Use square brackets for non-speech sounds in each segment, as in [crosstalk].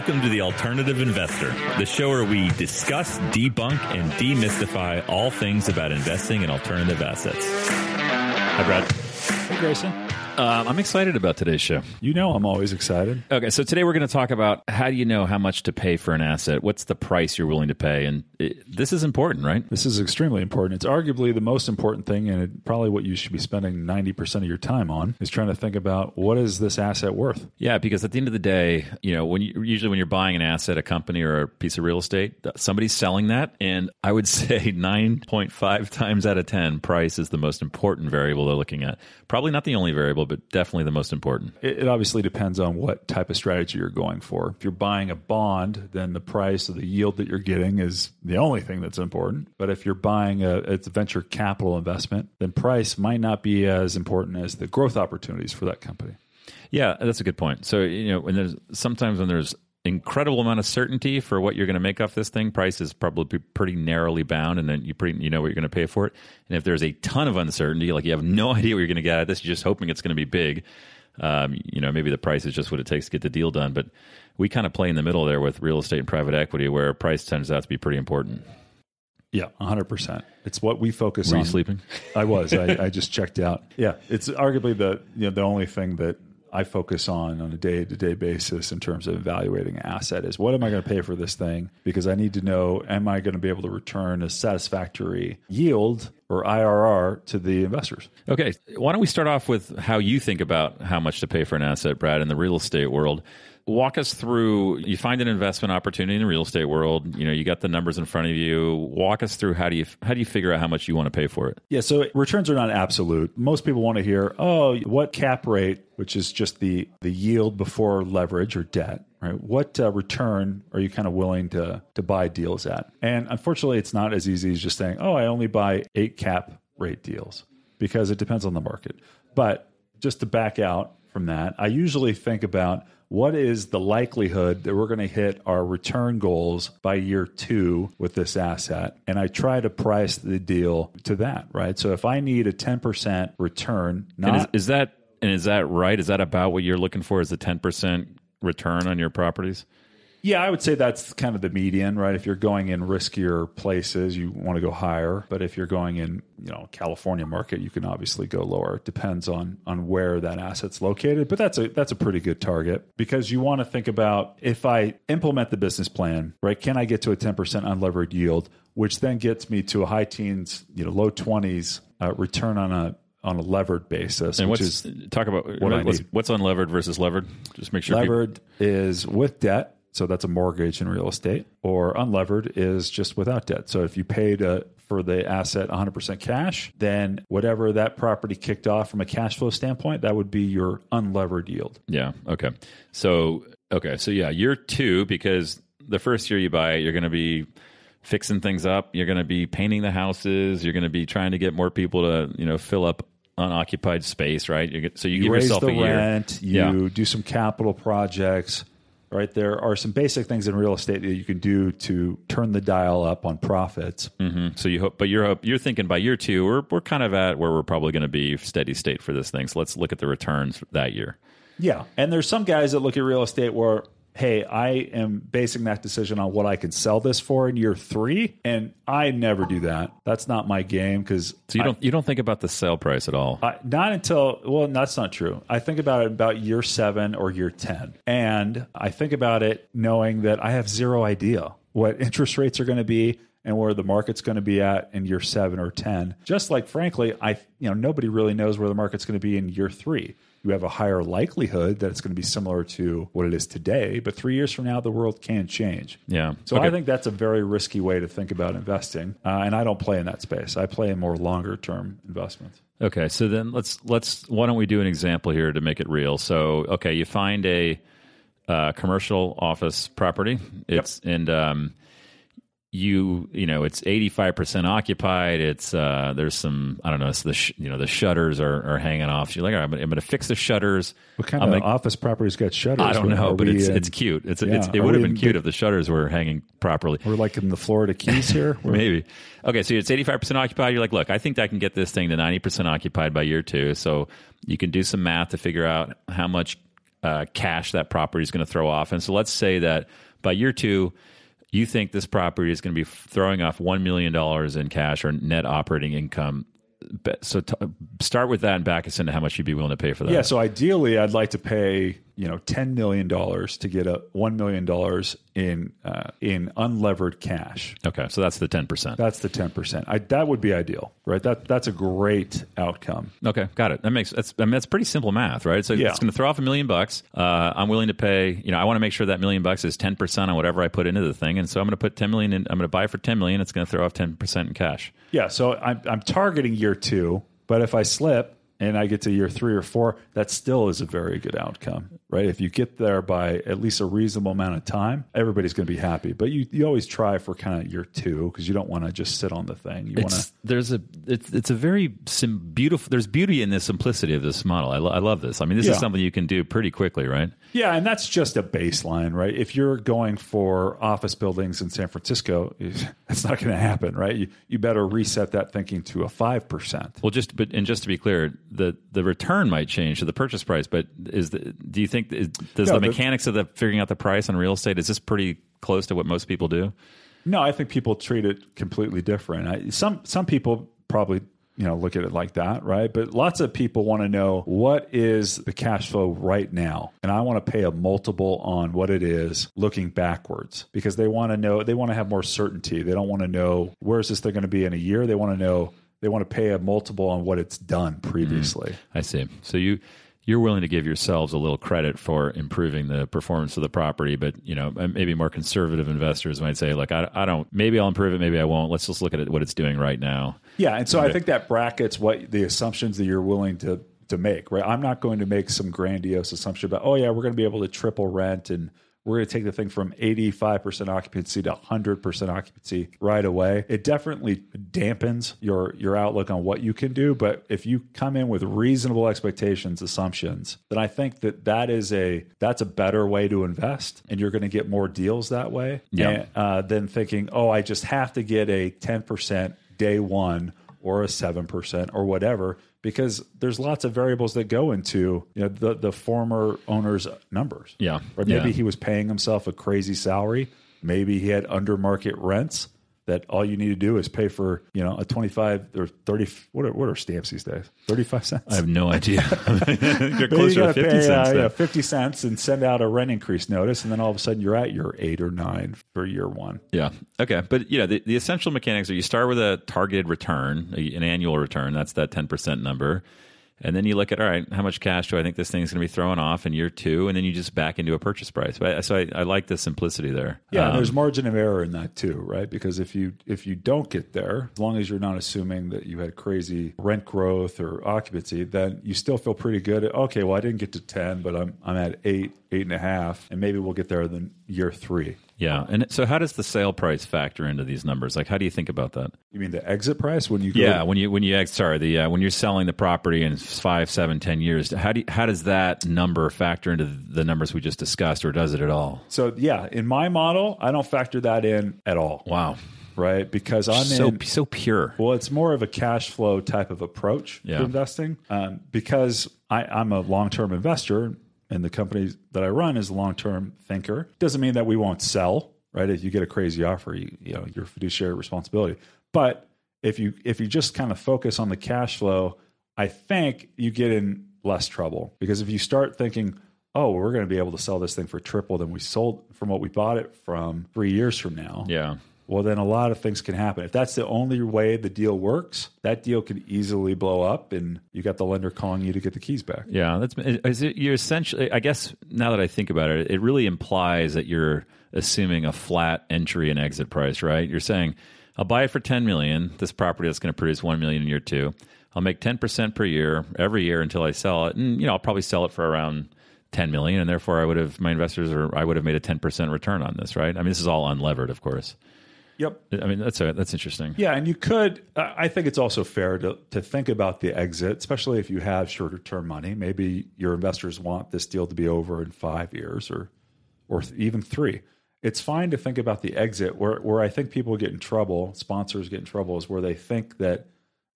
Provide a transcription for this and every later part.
Welcome to The Alternative Investor, the show where we discuss, debunk, and demystify all things about investing in alternative assets. Hi, Brad. Hey, Grayson. Um, I'm excited about today's show. You know I'm always excited. Okay, so today we're going to talk about how do you know how much to pay for an asset? What's the price you're willing to pay? And it, this is important, right? This is extremely important. It's arguably the most important thing, and it, probably what you should be spending 90% of your time on is trying to think about what is this asset worth? Yeah, because at the end of the day, you know, when you, usually when you're buying an asset, a company or a piece of real estate, somebody's selling that, and I would [laughs] say 9.5 times out of 10, price is the most important variable they're looking at. Probably not the only variable, but definitely the most important. It, it obviously depends on what type of strategy you're going for. If you're buying a bond, then the price or the yield that you're getting is the only thing that's important. But if you're buying a, a venture capital investment, then price might not be as important as the growth opportunities for that company. Yeah, that's a good point. So you know, when there's sometimes when there's incredible amount of certainty for what you're going to make off this thing. Price is probably pretty narrowly bound, and then you pretty you know what you're going to pay for it. And if there's a ton of uncertainty, like you have no [laughs] idea what you're going to get out of this, you're just hoping it's going to be big. Um, you know, maybe the price is just what it takes to get the deal done. But we kind of play in the middle there with real estate and private equity, where price turns out to be pretty important. Yeah, 100%. It's what we focus Were on. you sleeping? I was. I, [laughs] I just checked out. Yeah, it's arguably the you know the only thing that I focus on on a day to day basis in terms of evaluating asset is what am I going to pay for this thing? Because I need to know am I going to be able to return a satisfactory yield or IRR to the investors? Okay, why don't we start off with how you think about how much to pay for an asset, Brad, in the real estate world? Walk us through you find an investment opportunity in the real estate world you know you got the numbers in front of you. Walk us through how do you how do you figure out how much you want to pay for it? Yeah so returns are not absolute. Most people want to hear oh what cap rate which is just the the yield before leverage or debt right? What uh, return are you kind of willing to to buy deals at? And unfortunately it's not as easy as just saying oh i only buy eight cap rate deals because it depends on the market. But just to back out from that i usually think about what is the likelihood that we're going to hit our return goals by year two with this asset? And I try to price the deal to that, right? So if I need a 10% return, not. Is, is, that. And is that right? Is that about what you're looking for? Is the 10% return on your properties? Yeah, I would say that's kind of the median, right? If you're going in riskier places, you want to go higher. But if you're going in, you know, California market, you can obviously go lower. It depends on on where that asset's located. But that's a that's a pretty good target because you want to think about if I implement the business plan, right? Can I get to a 10% unlevered yield, which then gets me to a high teens, you know, low 20s uh, return on a on a levered basis. And what's is talk about what what's, what's unlevered versus levered? Just make sure levered people... is with debt so that's a mortgage in real estate, or unlevered is just without debt. So if you paid a, uh, for the asset 100% cash, then whatever that property kicked off from a cash flow standpoint, that would be your unlevered yield. Yeah. Okay. So, okay. So, yeah, year two, because the first year you buy it, you're going to be fixing things up. You're going to be painting the houses. You're going to be trying to get more people to, you know, fill up unoccupied space, right? So you, you give raise yourself the a rent, year. You yeah. do some capital projects right? There are some basic things in real estate that you can do to turn the dial up on profits. Mm-hmm. So you hope, but you're you're thinking by year two, we're we're kind of at where we're probably going to be steady state for this thing. So let's look at the returns that year. Yeah, and there's some guys that look at real estate where hey, I am basing that decision on what I can sell this for in year three, and I never do that. That's not my game because so you don't I, you don't think about the sale price at all. I, not until well, that's not true. I think about it about year seven or year ten, and I think about it knowing that I have zero idea what [laughs] interest rates are going to be and where the market's going to be at in year seven or 10. Just like, frankly, I, you know, nobody really knows where the market's going to be in year three you have a higher likelihood that it's going to be similar to what it is today. But three years from now, the world can change. Yeah. So okay. I think that's a very risky way to think about investing. Uh, and I don't play in that space. I play in more longer term investments. Okay. So then let's let's why don't we do an example here to make it real? So okay, you find a uh, commercial office property. It's yep. and um, you you know it's 85% occupied. It's uh there's some i don't know it's the sh- you know the shutters are, are hanging off. So you're like right, I'm, gonna, I'm gonna fix the shutters. What kind I'm of gonna, office properties got shutters? I don't know but it's in, it's cute. It's, yeah, it's it would have been cute if the shutters were hanging properly. We're like in the florida keys here? [laughs] Maybe. Okay so it's 85% occupied. You're like look i think i can get this thing to 90% occupied by year two so you can do some math to figure out how much uh, cash that property is going to throw off. And so let's say that by year two, you think this property is going to be throwing off $1 million in cash or net operating income. So t- start with that and back us into how much you'd be willing to pay for that. Yeah. So ideally, I'd like to pay you know ten million dollars to get a one million dollars in uh, in unlevered cash. Okay, so that's the ten percent. That's the ten percent. That would be ideal, right? That that's a great outcome. Okay, got it. That makes that's I mean that's pretty simple math, right? So Yeah. it's going to throw off a million bucks. Uh, I'm willing to pay. You know, I want to make sure that million bucks is ten percent on whatever I put into the thing, and so I'm going to put ten million in. I'm going to buy for ten million. It's going to throw off ten percent in cash. Yeah. So I'm I'm targeting year two, but if I slip and I get to year three or four, that still is a very good outcome, right? If you get there by at least a reasonable amount of time, everybody's going to be happy. But you you always try for kind of year two because you don't want to just sit on the thing. You want to there's a it's, it's a very sim, beautiful. There's beauty in the simplicity of this model. I, lo- I love this. I mean, this Yeah. is something you can do pretty quickly, right? Yeah, and that's just a baseline, right? If you're going for office buildings in San Francisco, [laughs] it's not going to happen, right? You, you better reset that thinking to a 5%. Well, just but and just to be clear, the the return might change to the purchase price, but is the do you think is, does No, the mechanics of the figuring out the price on real estate is this pretty close to what most people do? No, I think people treat it completely different. I, some some people probably you know look at it like that, right? But lots of people want to know what is the cash flow right now, and I want to pay a multiple on what it is looking backwards because they want to know they want to have more certainty. They don't want to know where is this thing going to be in a year. They want to know they want to pay a multiple on what it's done mm-hmm. previously. I see. So you you're willing to give yourselves a little credit for improving the performance of the property, but you know maybe more conservative investors might say, "Look, I, I don't. Maybe I'll improve it. Maybe I won't. Let's just look at it, what it's doing right now." Yeah, and so I think that brackets what the assumptions that you're willing to to make, right? I'm not going to make some grandiose assumption about, oh yeah, we're going to be able to triple rent and we're going to take the thing from 85% occupancy to 100% occupancy right away. It definitely dampens your your outlook on what you can do, but if you come in with reasonable expectations, assumptions, then I think that that is a that's a better way to invest and you're going to get more deals that way. Yeah. And, uh, than thinking, oh, I just have to get a 10% day one or a 7% or whatever because there's lots of variables that go into you know the the former owner's numbers. Yeah. Or maybe Yeah. he was paying himself a crazy salary. Maybe he had under market rents that all you need to do is pay for, you know, a 25 or 30 what are, what are stamps these days? 35 cents. I have no idea. [laughs] you're Maybe you closer to fifty pay, cents. uh, yeah, 50 cents and send out a rent increase notice and then all of a sudden you're at your 8 or 9 for year 1. Yeah. Okay. But you know, the, the essential mechanics are you start with a targeted return, an annual return. That's that ten percent number. And then you look at all right, how much cash do I think this thing's going to be throwing off in year two? And then you just back into a purchase price. But I- so I, I like the simplicity there. Yeah, Um, there's margin of error in that too, right? Because if you if you don't get there, as long as you're not assuming that you had crazy rent growth or occupancy, then you still feel pretty good. Okay, well I didn't get to ten, but I'm I'm at eight, eight and a half, and maybe we'll get there in year three. Yeah. And so how does the sale price factor into these numbers? Like, how do you think about that? You mean the exit price when you go Yeah, when you when you sorry the uh, when you're selling the property in five, seven, ten years, how do you, how does that number factor into the numbers we just discussed, or does it at all? So yeah, in my model, I don't factor that in at all, Wow, right? Because I'm so in so pure. Well, it's more of a cash flow type of approach Yeah. to investing um, because I, I'm a long term investor and the company that I run is a long term thinker. Doesn't mean that we won't sell, right? If you get a crazy offer, you, you know, your fiduciary responsibility. But if you if you just kind of focus on the cash flow, I think you get in less trouble because if you start thinking, oh, we're going to be able to sell this thing for triple than we sold from what we bought it from three years from now Yeah. Well, then a lot of things can happen. If that's the only way the deal works, that deal could easily blow up, and you got the lender calling you to get the keys back. Yeah, that's is it, you're essentially. I guess now that I think about it, it really implies that you're assuming a flat entry and exit price, right? You're saying, "I'll buy it for ten million. This property that's going to produce one million in year two. I'll make ten percent per year every year until I sell it, and you know I'll probably sell it for around." 10 million and therefore I would have my investors or I would have made a 10% return on this, right? I mean this is all unlevered, of course. Yep. I mean that's a, that's interesting. Yeah, and you could. I I think it's also fair to to think about the exit, especially if you have shorter term money. Maybe your investors want this deal to be over in five years or or th- even three. It's fine to think about the exit. Where where I think people get in trouble, sponsors get in trouble, is where they think that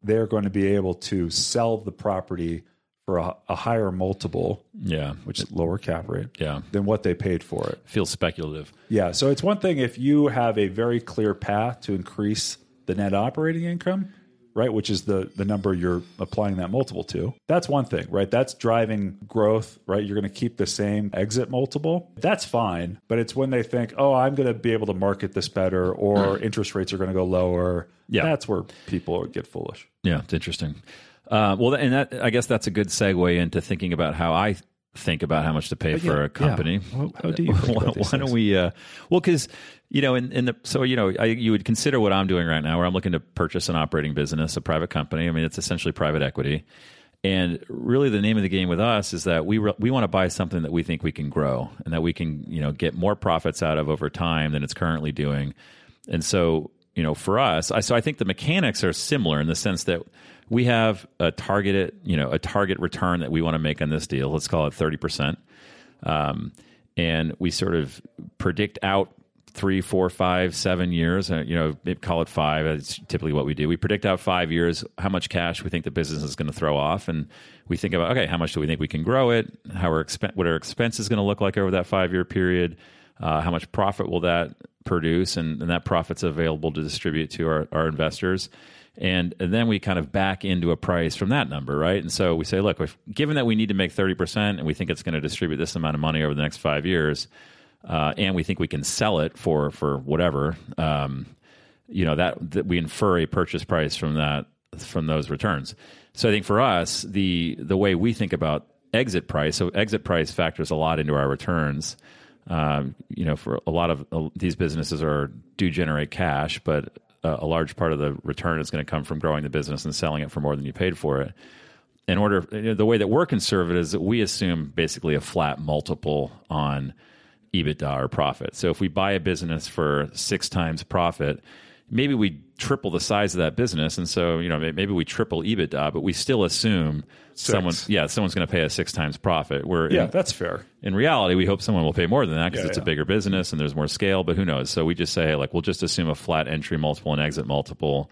they're going to be able to sell the property for a, a higher multiple, Yeah. which is lower cap rate, Yeah. than what they paid for it. Feels speculative. Yeah. So it's one thing if you have a very clear path to increase the net operating income, right, which is the the number you're applying that multiple to. That's one thing, right? That's driving growth, right? You're going to keep the same exit multiple. That's fine, but it's when they think, "Oh, I'm going to be able to market this better or mm. interest rates are going to go lower." Yeah. That's where people get foolish. Yeah, it's interesting. Uh, well, and that I guess that's a good segue into thinking about how I think about how much to pay for yeah, a company. yeah. How- how do you [laughs] why, why don't we? Uh, well, because you know, in, in the so you know, I, you would consider what I'm doing right now, where I'm looking to purchase an operating business, a private company. I mean, it's essentially private equity. And really, the name of the game with us is that we re- we want to buy something that we think we can grow and that we can you know get more profits out of over time than it's currently doing. And so you know, for us, I, so I think the mechanics are similar in the sense that we have a targeted you know a target return that we want to make on this deal. Let's call it thirty percent, um, and we sort of predict out three, four, five, seven years. Uh, you know, call it five. It's typically what we do. We predict out five years how much cash we think the business is going to throw off, and we think about okay, how much do we think we can grow it? How expen- what our expense is going to look like over that five year period? Uh, how much profit will that produce? And, and that profit's available to distribute to our, our investors. And, and then we kind of back into a price from that number, right? And so we say, look, if, given that we need to make 30% and we think it's going to distribute this amount of money over the next five years, uh, and we think we can sell it for, for whatever, um, you know, that, that we infer a purchase price from that, from those returns. So I think for us, the, the way we think about exit price, so exit price factors a lot into our returns. Um, you know, for a lot of uh, these businesses are do generate cash, but uh, a large part of the return is going to come from growing the business and selling it for more than you paid for it. In order, you know, the way that we're conservative is that we assume basically a flat multiple on EBITDA or profit. So if we buy a business for six times profit, maybe we triple the size of that business, and so you know maybe we triple EBITDA, but we still assume someone, yeah, someone's going to pay us six times profit. Where Yeah, in, that's fair. in reality, we hope someone will pay more than that because Yeah, it's a bigger business and there's more scale. But who knows? So we just say, hey, like, we'll just assume a flat entry multiple and exit multiple,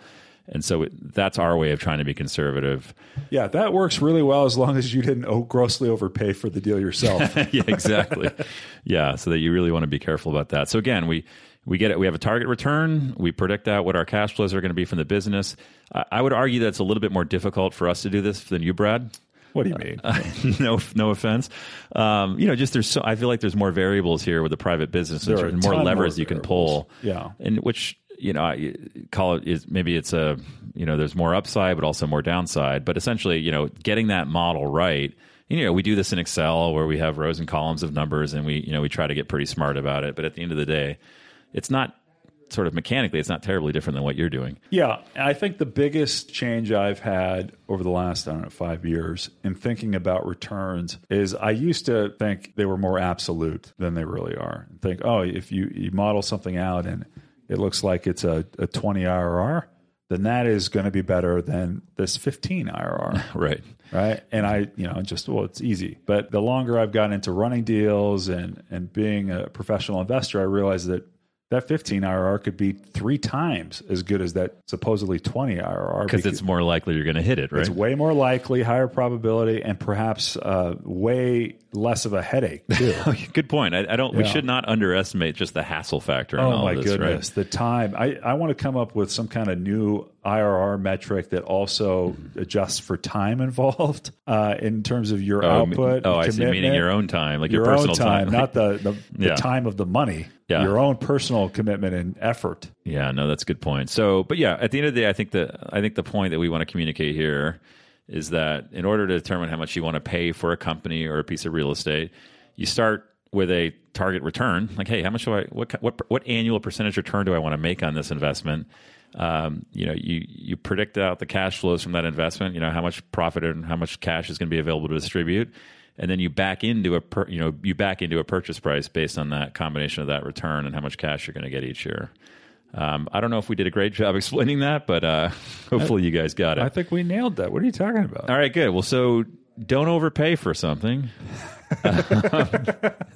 and so it, that's our way of trying to be conservative. Yeah, that works really well as long as you didn't grossly overpay for the deal yourself. [laughs] yeah, exactly. [laughs] yeah, so that you really want to be careful about that. So again, we we get it. We have a target return. We predict out what our cash flows are going to be from the business. I, I would argue that it's a little bit more difficult for us to do this than you, Brad. what do you mean? [laughs] no, no offense. Um, you know, just there's so I feel like there's more variables here with the private business There and there's more levers more you can pull. Yeah. and which you know, I call it is maybe it's a you know there's more upside but also more downside. But essentially, you know, getting that model right. You know, we do this in Excel where we have rows and columns of numbers, and we you know we try to get pretty smart about it. But at the end of the day, it's not sort of mechanically, it's not terribly different than what you're doing. Yeah, I think the biggest change I've had over the last I don't know five years in thinking about returns is I used to think they were more absolute than they really are. Think, oh, if you, you model something out and it looks like it's a, a 20 IRR, then that is going to be better than this 15 IRR. [laughs] Right. right? And I, you know, just well, it's easy. But the longer I've gotten into running deals and and being a professional investor, I realized that that 15 IRR could be three times as good as that supposedly 20 IRR Because it's more likely you're going to hit it, right? it's way more likely, higher probability, and perhaps uh, way less of a headache too. [laughs] Good point. I, I don't. We should not underestimate just the hassle factor. Oh my this, goodness, the time. I, I want to come up with some kind of new IRR metric that also adjusts for time [laughs] involved uh, in terms of your Oh, output. oh, I see. Meaning your own time, like your, your, personal own time, not the the, [laughs] the Yeah. time of the money. Yeah. Your own personal commitment and effort. Yeah, no, that's a good point. So, but yeah, at the end of the day, I think the I think the point that we want to communicate here is that in order to determine how much you want to pay for a company or a piece of real estate, you start with a target return. Like, hey, how much do I what what what annual percentage return do I want to make on this investment? Um, you know, you you predict out the cash flows from that investment. You know how much profit and how much cash is going to be available to distribute, and then you back into a per, you know you back into a purchase price based on that combination of that return and how much cash you're going to get each year. Um, I don't know if we did a great [laughs] job explaining that, but uh, [laughs] hopefully you guys got it. I think we nailed that. What are you talking about? All right, good. Well, so don't overpay for something. [laughs] [laughs]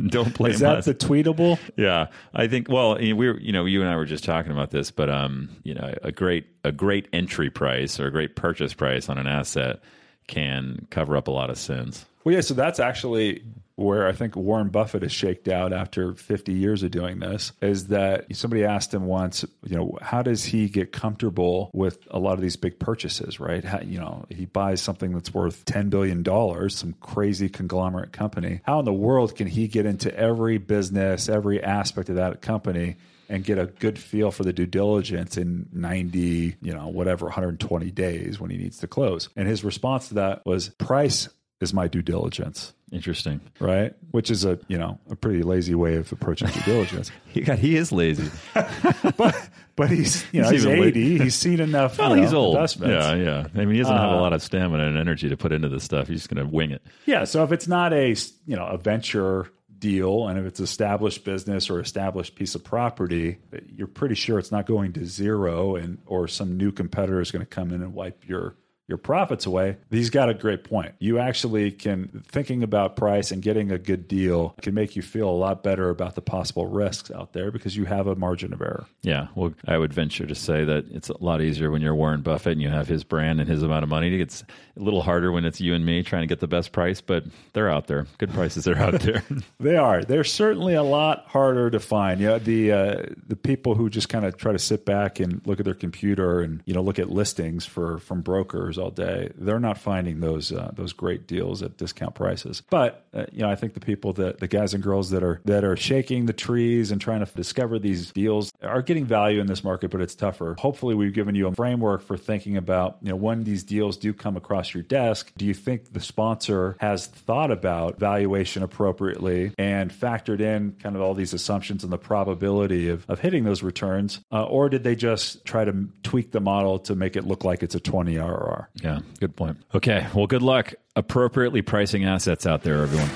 don't blame Is that us. the tweetable? yeah, I think. Well, you we were, you know, you and I were just talking about this, but um, you know, a great a great entry price or a great purchase price on an asset can cover up a lot of sins. Well, yeah, so that's actually where I think Warren Buffett is shaked out after 50 years of doing this is that somebody asked him once, you know, how does he get comfortable with a lot of these big purchases, right? How, you know, he buys something that's worth $10 billion, some crazy conglomerate company. How in the world can he get into every business, every aspect of that company? and get a good feel for the due diligence in 90, you know, whatever, 120 days when he needs to close. And his response to that was price is my due diligence. Interesting, right? Which is a you know a pretty lazy way of approaching due diligence. [laughs] he got he is lazy, [laughs] but but he's you know he's, he's eighty. He's seen enough. Well, know, he's old. Yeah, yeah. I mean, he doesn't uh, have a uh, lot of stamina and energy to put into this stuff. He's just going to wing it. Yeah. So if it's not a you know a venture deal and if it's established business or established piece of property you're pretty sure it's not going to zero and or some new competitor is going to come in and wipe your your profits away. He's got a great point. You actually can thinking about price and getting a good deal can make you feel a lot better about the possible risks out there because you have a margin of error. Yeah, well, I would venture to say that it's a lot easier when you're Warren Buffett and you have his brand and his amount of money. It's a little harder when it's you and me trying to get the best price, but they're out there. Good prices are out there. [laughs] they are. They're certainly a lot harder to find. Yeah, you know, the uh, the people who just kind of try to sit back and look at their computer and you know look at listings for from brokers all day, they're not finding those uh, those great deals at discount prices. But uh, you know, I think the people that the guys and girls that are that are shaking the trees and trying to discover these deals are getting value in this market, but it's tougher. Hopefully, we've given you a framework for thinking about you know when these deals do come across your desk. Do you think the sponsor has thought about valuation appropriately and factored in kind of all these assumptions and the probability of, of hitting those returns, uh, or did they just try to tweak the model to make it look like it's a 20 IRR? Yeah, good point. Okay, well, good luck appropriately pricing assets out there, everyone.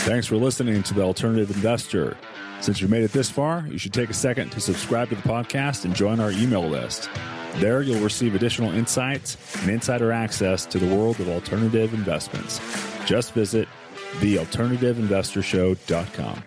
Thanks for listening to The Alternative Investor. Since you've made it this far, you should take a second to subscribe to the podcast and join our email list. There, you'll receive additional insights and insider access to the world of alternative investments. Just visit thealternativeinvestorshow.com.